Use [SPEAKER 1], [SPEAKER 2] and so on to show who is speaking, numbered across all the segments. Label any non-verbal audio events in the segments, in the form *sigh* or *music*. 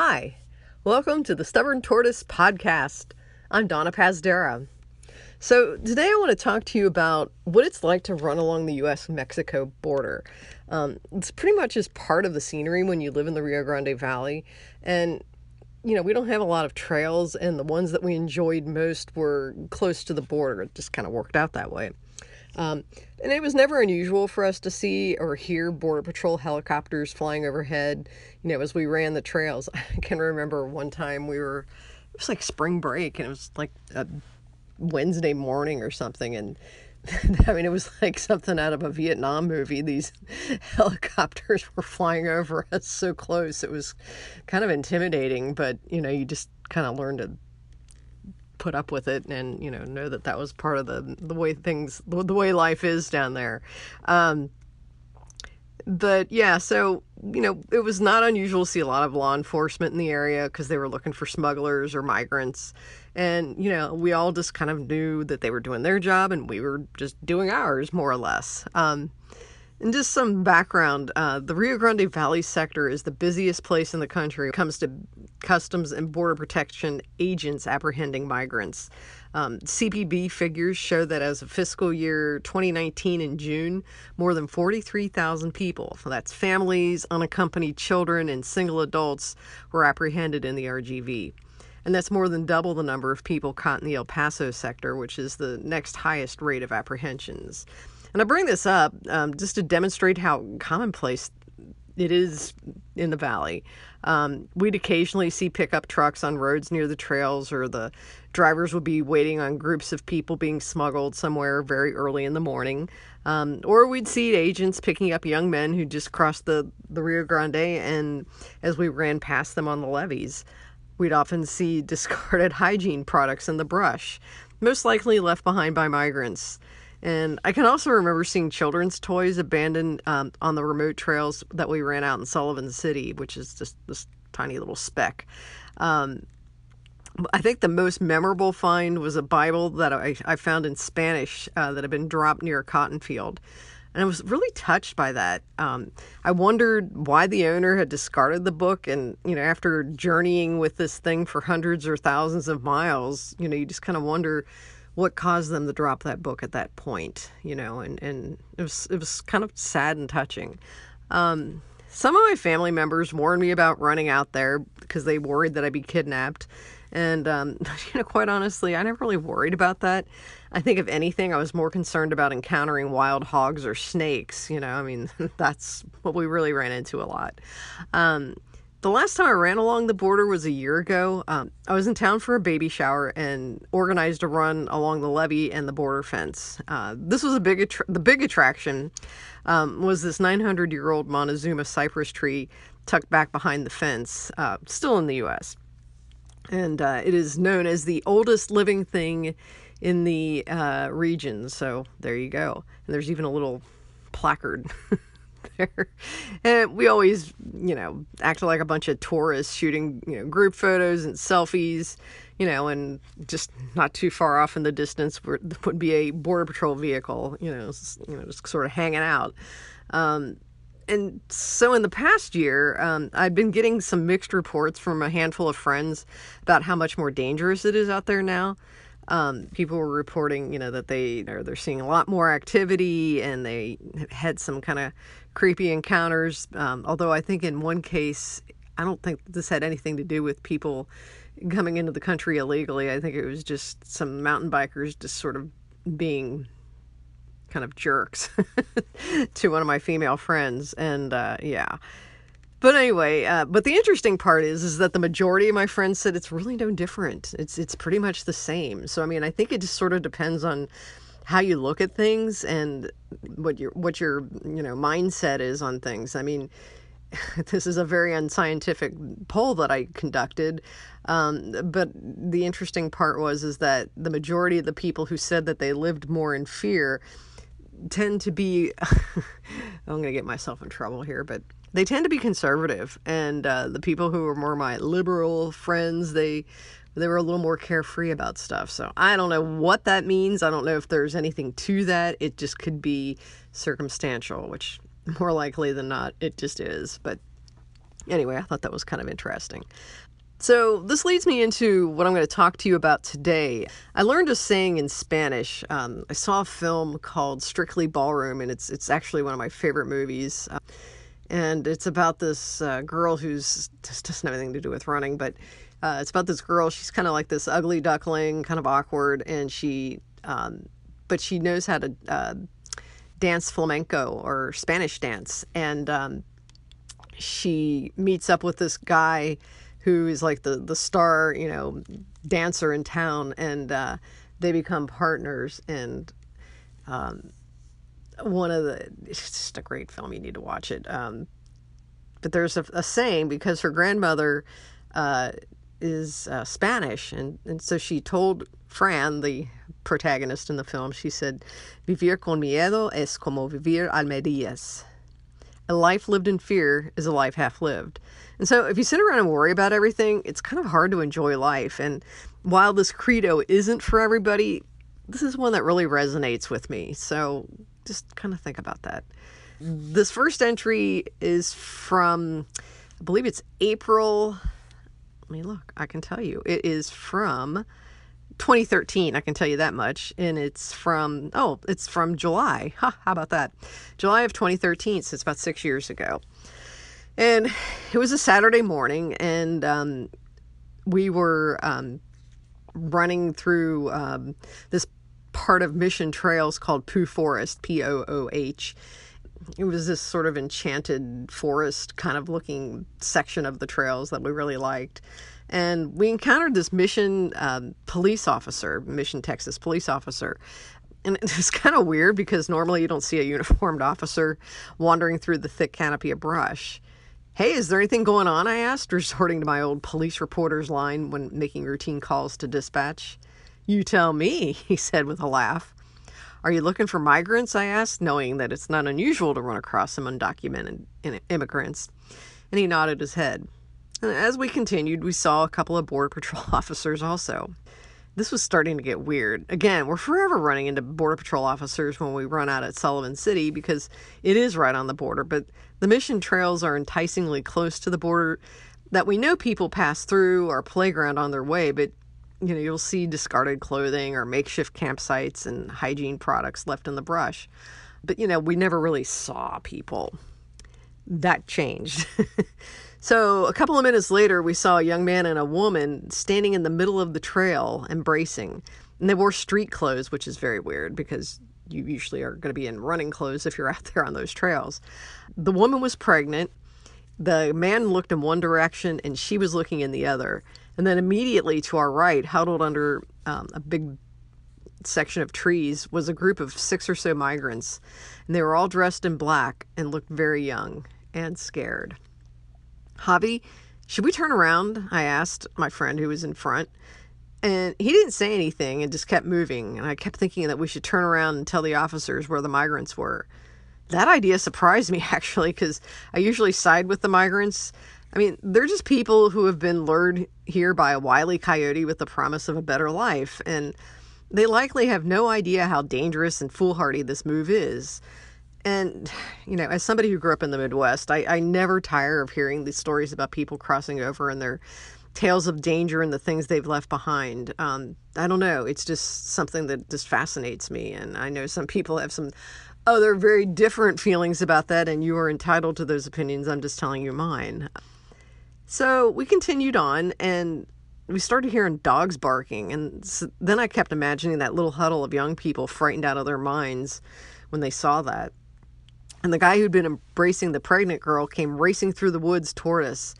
[SPEAKER 1] Hi, welcome to the Stubborn Tortoise podcast. I'm Donna Pazdera. So, today I want to talk to you about what it's like to run along the US Mexico border. Um, it's pretty much as part of the scenery when you live in the Rio Grande Valley. And, you know, we don't have a lot of trails, and the ones that we enjoyed most were close to the border. It just kind of worked out that way. Um, and it was never unusual for us to see or hear Border Patrol helicopters flying overhead, you know, as we ran the trails. *laughs* I can remember one time we were, it was like spring break, and it was like a Wednesday morning or something. And *laughs* I mean, it was like something out of a Vietnam movie. These *laughs* helicopters were flying over us so close. It was kind of intimidating, but, you know, you just kind of learn to put up with it and you know know that that was part of the the way things the, the way life is down there. Um, but yeah so you know it was not unusual to see a lot of law enforcement in the area because they were looking for smugglers or migrants. And you know we all just kind of knew that they were doing their job and we were just doing ours more or less. Um, and just some background uh, the Rio Grande Valley sector is the busiest place in the country when it comes to Customs and Border Protection agents apprehending migrants. Um, figures show that as of fiscal year 2019 in June, more than 43,000 people, that's families, unaccompanied children, and single adults, were apprehended in the RGV. And that's more than double the number of people caught in the El Paso sector, which is the next highest rate of apprehensions. And I bring this up um, just to demonstrate how commonplace it is in the valley. Um, we'd occasionally see pickup trucks on roads near the trails, or the drivers would be waiting on groups of people being smuggled somewhere very early in the morning. Um, or we'd see agents picking up young men who just crossed the, the Rio Grande, and as we ran past them on the levees, we'd often see *laughs* discarded hygiene products in the brush, most likely left behind by migrants. And I can also remember seeing children's toys abandoned um, on the remote trails that we ran out in Sullivan City, which is just this tiny little speck. Um, I think the most memorable find was a Bible that I, I found in Spanish uh, that had been dropped near a cotton field. And I was really touched by that. Um, I wondered why the owner had discarded the book. And, you know, after journeying with this thing for hundreds or thousands of miles, you know, you just kind of wonder what caused them to drop that book at that point, you know, and, and it was it was kind of sad and touching. Um, some of my family members warned me about running out there because they worried that I'd be kidnapped. And, um, *laughs* you know, quite honestly, I never really worried about that. I think, if anything, I was more concerned about encountering wild hogs or snakes. You know, I mean, *laughs* that's what we really ran into a lot. Um, the last time I ran along the border was a year ago. Um, I was in town for a baby shower and organized a run along the levee and the border fence. Uh, this was a big attra- the big attraction um, was this 900 year old Montezuma cypress tree tucked back behind the fence, uh, still in the U.S. And uh, it is known as the oldest living thing in the uh, region. So there you go. And there's even a little placard *laughs* there. And we always, you know, acted like a bunch of tourists shooting, you know, group photos and selfies, you know, and just not too far off in the distance *laughs* would be a border patrol vehicle, you know, you know, just sort of hanging out. Um, and so in the past year, um, I've been getting some mixed reports from a handful of friends about how much more dangerous it is out there now. Um, people were reporting, you know, that they are they're seeing a lot more activity and they had some kind of creepy encounters. Um, although I think in one case, I don't think this had anything to do with people coming into the country illegally. I think it was just some mountain bikers just sort of being kind of jerks *laughs* to one of my female friends. And uh, yeah. But anyway, uh, but the interesting part is is that the majority of my friends said it's really no different. It's it's pretty much the same. So I mean, I think it just sort of depends on how you look at things and what your what your you know mindset is on things. I mean, *laughs* this is a very unscientific poll that I conducted, um, but the interesting part was is that the majority of the people who said that they lived more in fear tend to be. *laughs* I'm going to get myself in trouble here, but they tend to be conservative, and uh, the people who are more my liberal friends, they they were a little more carefree about stuff. So I don't know what that means. I don't know if there's anything to that. It just could be circumstantial, which more likely than not, it just is. But Anyway, I thought that was kind of interesting. So, this leads me into what I'm going to talk to you about today. I learned a saying in Spanish. Um, I saw a film called Strictly Ballroom, and it's, it's actually one of my favorite movies. Uh, and it's about this uh, girl who's just doesn't have anything to do with running, but uh, it's about this girl. She's kind of like this ugly duckling, kind of awkward, and she, um, but she knows how to uh, dance flamenco or Spanish dance, and um, she meets up with this guy who is like the the star, you know, dancer in town, and uh, they become partners. And um, one of the it's just a great film. You need to watch it. Um, but there's a, a, saying because her grandmother uh, is uh, Spanish, and and so she told Fran, the protagonist in the film, she said, "Vivir con miedo es como vivir al medias." A life lived in fear is a life half lived. And so, if you sit around and worry about everything, it's kind of hard to enjoy life. And while this credo isn't for everybody, this is one that really resonates with me. So, just kind of think about that. This first entry is from, I believe it's April. Let me look. I can tell you. It is from 2013, I can tell you that much. And it's from, oh, it's from July. *laughs* Huh, how about that? July of 2013, so it's about six years ago. And it was a Saturday morning, and um, we were um, running through um, this part of Mission Trails called Pooh Forest, P O O H. It was this sort of enchanted forest kind of looking section of the trails that we really liked and we encountered this mission um, police officer, Mission Texas police officer. And *laughs* it was kind of weird because normally you don't see a uniformed officer wandering through the thick canopy of brush. Hey, is there anything going on? I asked, resorting to my old police reporter's line when making routine calls to dispatch. You tell me, *laughs* he said with a laugh. Are you looking for migrants? I asked, knowing that it's not unusual to run across some undocumented immigrants. And he nodded his head. As we continued, we saw a couple of Border Patrol *laughs* officers also. This was starting to get weird. Again, we're forever running into Border Patrol officers when we run out at Sullivan City because it is right on the border, but the mission trails are enticingly close to the border that we know people pass through our playground on their way, but you know, you'll see discarded clothing or makeshift campsites and hygiene products left in the brush. But you know, we never really saw people. That changed. *laughs* So, a couple of minutes later, we saw a young man and a woman standing in the middle of the trail, embracing. And they wore street clothes, which is very weird because you usually are going to be in running clothes if you're *laughs* out there on those trails. The woman was pregnant. The man looked in one direction and she was looking in the other. And then immediately to our right, huddled under um, a big section of trees, was a group of six or so migrants. And they were all dressed in black and looked very young and scared. Javi, should we turn around? I asked my friend who was in front. And he didn't say anything and just kept moving. And I kept thinking that we should turn around and tell the officers where the migrants were. That idea surprised me, *laughs* actually, because I usually side with the migrants. I mean, they're just people who have been lured here by a wily coyote with the promise of a better life. And they likely have no idea how dangerous and foolhardy this move is. And, you know, as somebody who grew up in the Midwest, I, I never tire of hearing these stories about people crossing over and their tales of danger and the things they've left behind. Um, I don't know. It's just something that just fascinates me. And I know some people have some other very different feelings about that, and you are entitled to those opinions. I'm just telling you mine. So we continued on, and we started hearing dogs barking. And so then I kept imagining that little huddle of young people frightened out of their minds when they saw that. And the guy who'd been embracing the pregnant girl came racing through the woods toward us.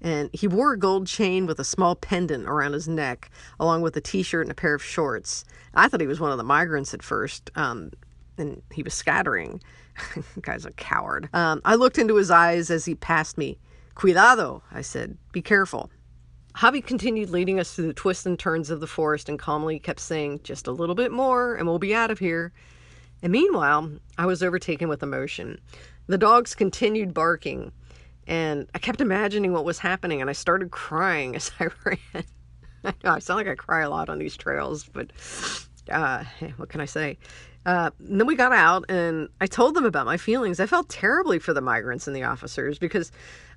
[SPEAKER 1] And he wore a gold chain with a small pendant around his neck, along with a t shirt and a pair of shorts. I thought he was one of the migrants at first, um, and he was scattering. *laughs* guy's a coward. Um, I looked into his eyes as he passed me. Cuidado, I said. Be careful. Javi continued leading us through the twists and turns of the forest and calmly kept saying, Just a little bit more and we'll be out of here. And meanwhile, I was overtaken with emotion. The dogs continued barking, and I kept imagining what was happening, and I started crying *laughs* as I ran. I know I sound like I cry a lot on these trails, but uh, what can I say? Uh, then we got out, and I told them about my feelings. I felt terribly for the migrants and the officers because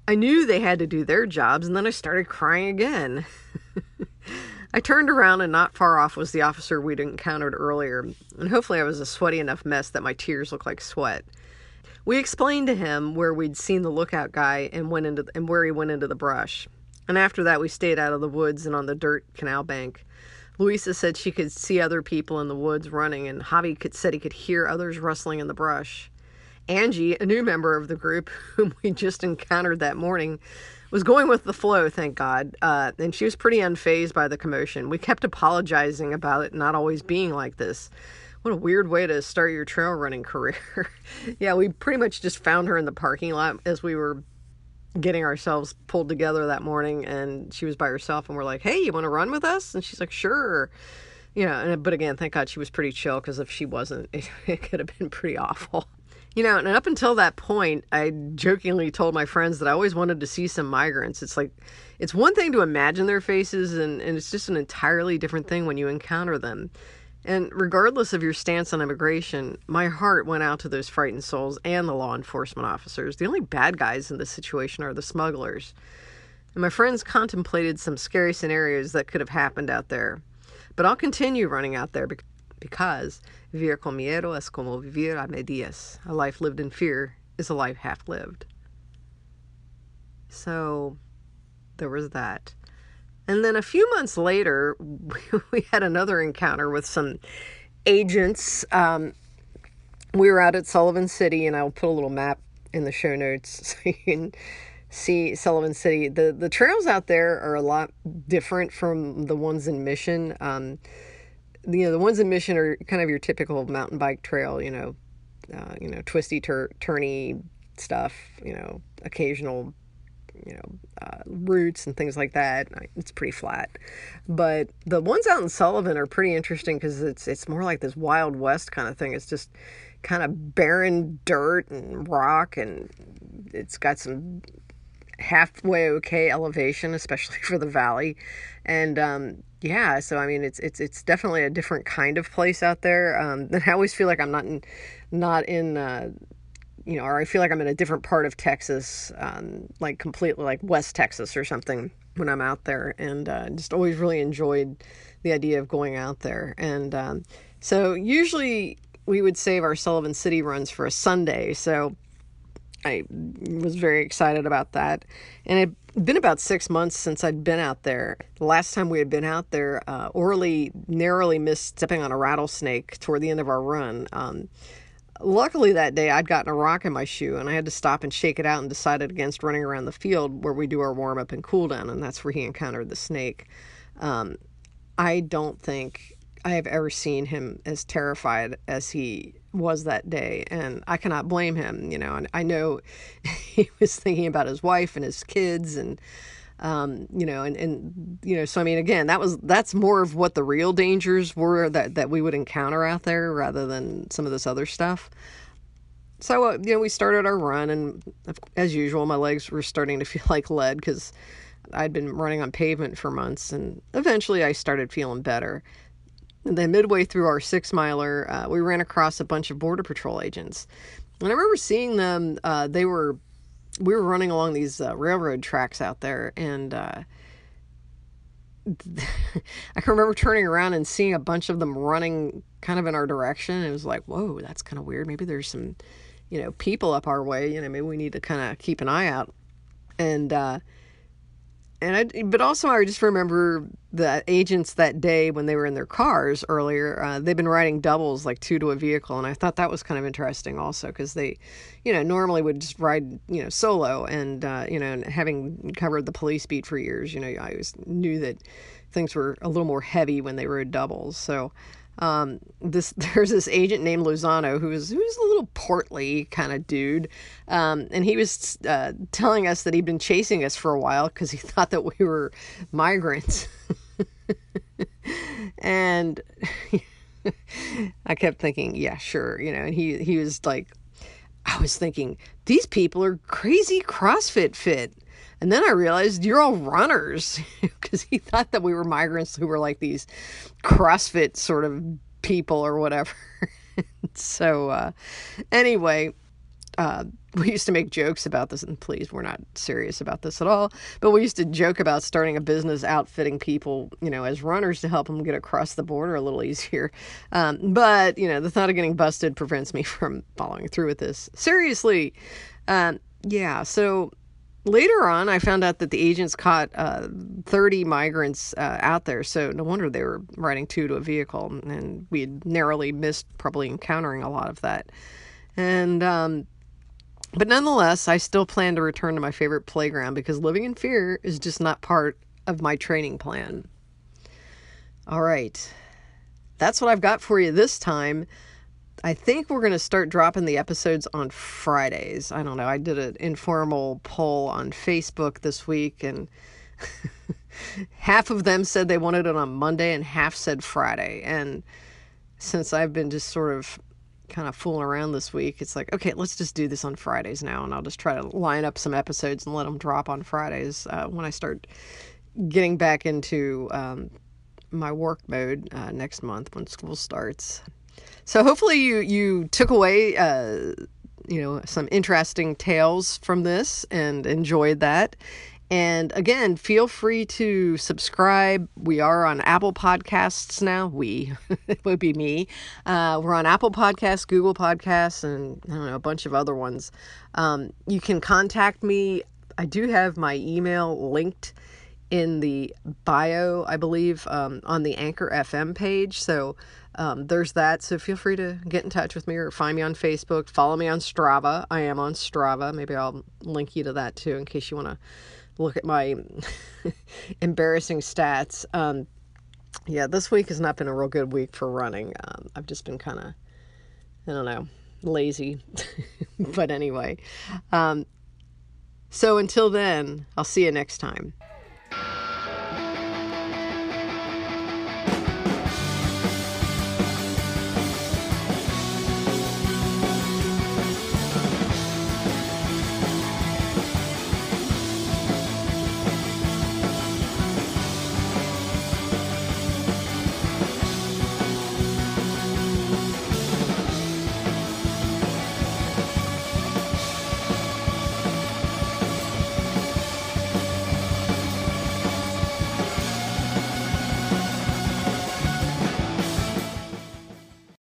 [SPEAKER 1] I knew they had to do their jobs, and then I started crying again. *laughs* I turned around, and not far off was the officer we'd encountered earlier, and hopefully I was a sweaty enough mess that my tears looked like sweat. We explained to him where we'd seen the lookout guy and went into and where he went into the brush. And after that, we stayed out of the woods and on the dirt canal bank. Louisa said she could see other people in the woods running, and Javi could, said he could hear others rustling in the brush. Angie, a new member of the group *laughs* whom we just encountered that morning, was going with the flow, thank God, uh, and she was pretty unfazed by the commotion. We kept apologizing about it not always being like this. What a weird way to start your trail running *laughs* career. yeah, we pretty much just found her in the parking lot as we were getting ourselves pulled together that morning, and she was by herself, and we're like, "Hey, you want to run with us?" And she's like, "Sure." You know, and, but again, thank God she was pretty chill because if she wasn't, *laughs* it, it could have been pretty awful. You know, and up until that point, I jokingly told my friends that I always wanted to see some migrants. It's like, it's one thing to imagine their faces, and, and it's just an entirely different thing when you encounter them. And regardless of your stance on immigration, my heart went out to those frightened souls and the law enforcement officers. The only bad guys in this situation are the smugglers. And my friends contemplated some scary scenarios that could have happened out there. But I'll continue running out there because vivir con miedo es como vivir a medias. A life lived in fear is a life half lived. So there was that. And then a few months later, *laughs* we had another encounter with some agents. Um, we were out at Sullivan City, and I'll put a little map in the show notes *laughs* so you can see Sullivan City. The the trails out there are a lot different from the ones in Mission. Um, you know, the ones in Mission are kind of your typical mountain bike trail. You know, uh, you know, twisty, tur- turny stuff. You know, occasional you know uh, roots and things like that. It's pretty flat, but the ones out in Sullivan are pretty interesting because it's it's more like this Wild West kind of thing. It's just kind of barren dirt and rock, and it's got some halfway okay elevation, especially for the valley, and um, yeah. So I mean, it's it's it's definitely a different kind of place out there. Um, *laughs* and I always feel like I'm not in not in uh, you know, or I feel like I'm in a different part of Texas, um, like completely like West Texas or something when I'm out there, and uh, just always really enjoyed the idea of going out there. And um, so usually we would save our Sullivan City runs for a Sunday, so I was very excited about that. And it'd been about six months since I'd been out there. The last time we had been out there, uh, Orly narrowly missed stepping on a rattlesnake toward the end of our run. Um, Luckily, that day I'd gotten a rock in my shoe and I had to stop and shake it out and decided against running around the field where we do our warm up and cool down, and that's where he encountered the snake. Um, I don't think I have ever seen him as terrified as he was that day, and I cannot blame him. You know, and I know *laughs* he was thinking about his wife and his kids and um, you know, and, and, you know, so I mean, again, that was, that's more of what the real dangers were that, that we would encounter out there rather than some of this other stuff. So, uh, you know, we started our run, and as usual, my legs were starting to *laughs* feel like lead because I'd been running on pavement for months, and eventually I started feeling better. And then, midway through our six miler, uh, we ran across a bunch of Border Patrol agents. And I remember seeing them, uh, they were we were running along these uh, railroad tracks out there, and uh, *laughs* I can remember turning around and seeing a bunch of them running kind of in our direction. It was like, whoa, that's kind of weird. Maybe there's some, you know, people up our way. You know, maybe we need to kind of keep an eye out. And uh, and I, but also I just remember the agents that day when they were in their cars earlier. Uh, they've been riding doubles, like two to a vehicle, and I thought that was kind of interesting also because they, you know, normally would just ride, you know, solo. And uh, you know, having covered the police beat for years, you know, I always knew that things were a little more heavy when they rode doubles. So um, this *laughs* there's this agent named Lozano who was who's a little portly kind of dude, um, and he was uh, telling us that he'd been chasing us for a while because he *laughs* thought that we were migrants, *laughs* and I kept thinking, yeah, sure, you know, and he he was like, I was thinking these people are crazy CrossFit fit. And then I realized you're all runners *laughs* because he thought that we were migrants who were like these CrossFit sort of people or whatever. *laughs* so, uh, anyway, uh, we used to make jokes about this, and please, we're not serious about this at all. But we used to joke about starting a business outfitting people, you know, as runners to help them get across the border a little easier. Um, but you know, the thought of getting busted prevents me *laughs* from following through with this. Seriously, um, yeah. So later on, I found out that the agents caught uh, 30 migrants uh, out there. So no wonder they were riding two to a vehicle, and we had narrowly missed probably encountering a lot of that. And um, but nonetheless, I still plan to return to my favorite playground because living in fear is just not part of my training plan. All right. That's what I've got for you this time. I think we're going to start dropping the episodes on Fridays. I don't know. I did an informal poll on Facebook this week, and *laughs* half of them said they wanted it on Monday, and half said Friday. And since I've been just sort of kind of fooling around this week, it's like, okay, let's just do this on Fridays now, and I'll just try to line up some episodes and let them drop on Fridays uh, when I start getting back into um, my work mode uh, next month when school starts. So hopefully you you took away uh, you know some interesting tales from this and enjoyed that. And again, feel free to subscribe. We are on Apple Podcasts now. We, *laughs* it would be me. Uh, we're on Apple Podcasts, Google Podcasts, and I don't know, a bunch of other ones. Um, you can contact me. I do have my email linked in the bio, I believe, um, on the Anchor FM page. So um, there's that. So feel free to get in touch with me or find me on Facebook. Follow me on Strava. I am on Strava. Maybe I'll link you to that too in case you want to look at my *laughs* embarrassing stats. Um, yeah, this week has not been a real good week for running. Um, I've just been kind of, I don't know, lazy. *laughs* but anyway, um, so until then, I'll see you next time.